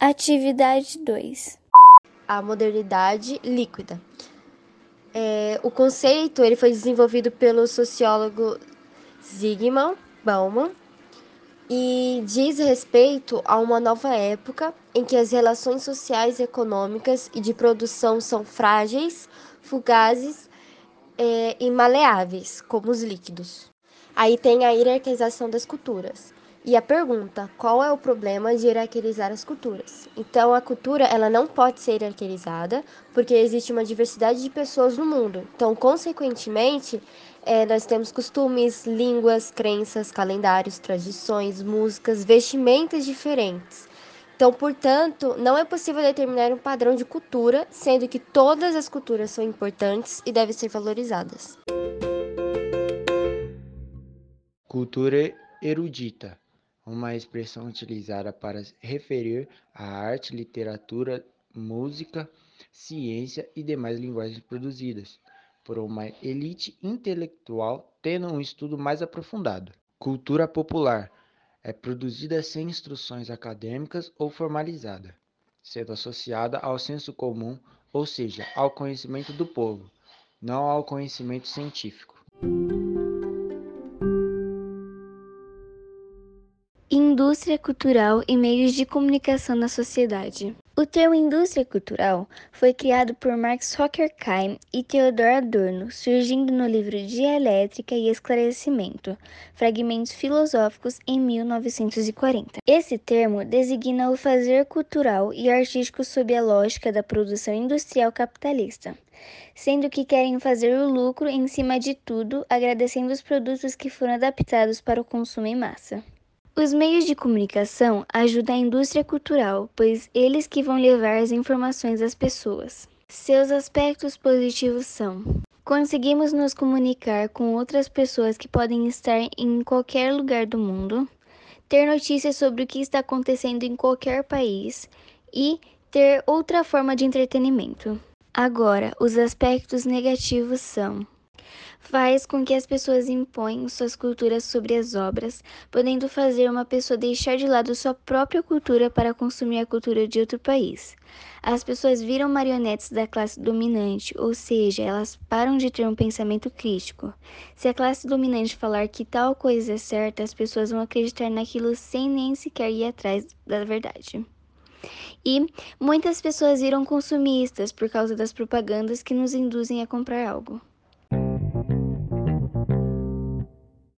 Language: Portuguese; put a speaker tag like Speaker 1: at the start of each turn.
Speaker 1: Atividade 2.
Speaker 2: A modernidade líquida. É, o conceito ele foi desenvolvido pelo sociólogo Zygmunt Bauman e diz respeito a uma nova época em que as relações sociais, econômicas e de produção são frágeis, fugazes é, e maleáveis, como os líquidos. Aí tem a hierarquização das culturas. E a pergunta, qual é o problema de hierarquizar as culturas? Então, a cultura ela não pode ser hierarquizada porque existe uma diversidade de pessoas no mundo. Então, consequentemente, é, nós temos costumes, línguas, crenças, calendários, tradições, músicas, vestimentas diferentes. Então, portanto, não é possível determinar um padrão de cultura, sendo que todas as culturas são importantes e devem ser valorizadas.
Speaker 3: Cultura erudita uma expressão utilizada para referir a arte, literatura, música, ciência e demais linguagens produzidas por uma elite intelectual tendo um estudo mais aprofundado. Cultura popular é produzida sem instruções acadêmicas ou formalizada, sendo associada ao senso comum, ou seja, ao conhecimento do povo, não ao conhecimento científico.
Speaker 1: Indústria cultural e meios de comunicação na sociedade. O termo indústria cultural foi criado por Max Horkheim e Theodor Adorno, surgindo no livro Dialética e Esclarecimento, Fragmentos Filosóficos, em 1940. Esse termo designa o fazer cultural e artístico sob a lógica da produção industrial capitalista, sendo que querem fazer o lucro em cima de tudo, agradecendo os produtos que foram adaptados para o consumo em massa. Os meios de comunicação ajudam a indústria cultural, pois eles que vão levar as informações às pessoas. Seus aspectos positivos são: conseguimos nos comunicar com outras pessoas que podem estar em qualquer lugar do mundo, ter notícias sobre o que está acontecendo em qualquer país e ter outra forma de entretenimento. Agora, os aspectos negativos são: faz com que as pessoas imponham suas culturas sobre as obras, podendo fazer uma pessoa deixar de lado sua própria cultura para consumir a cultura de outro país. As pessoas viram marionetes da classe dominante, ou seja, elas param de ter um pensamento crítico. Se a classe dominante falar que tal coisa é certa, as pessoas vão acreditar naquilo sem nem sequer ir atrás da verdade. E muitas pessoas viram consumistas por causa das propagandas que nos induzem a comprar algo.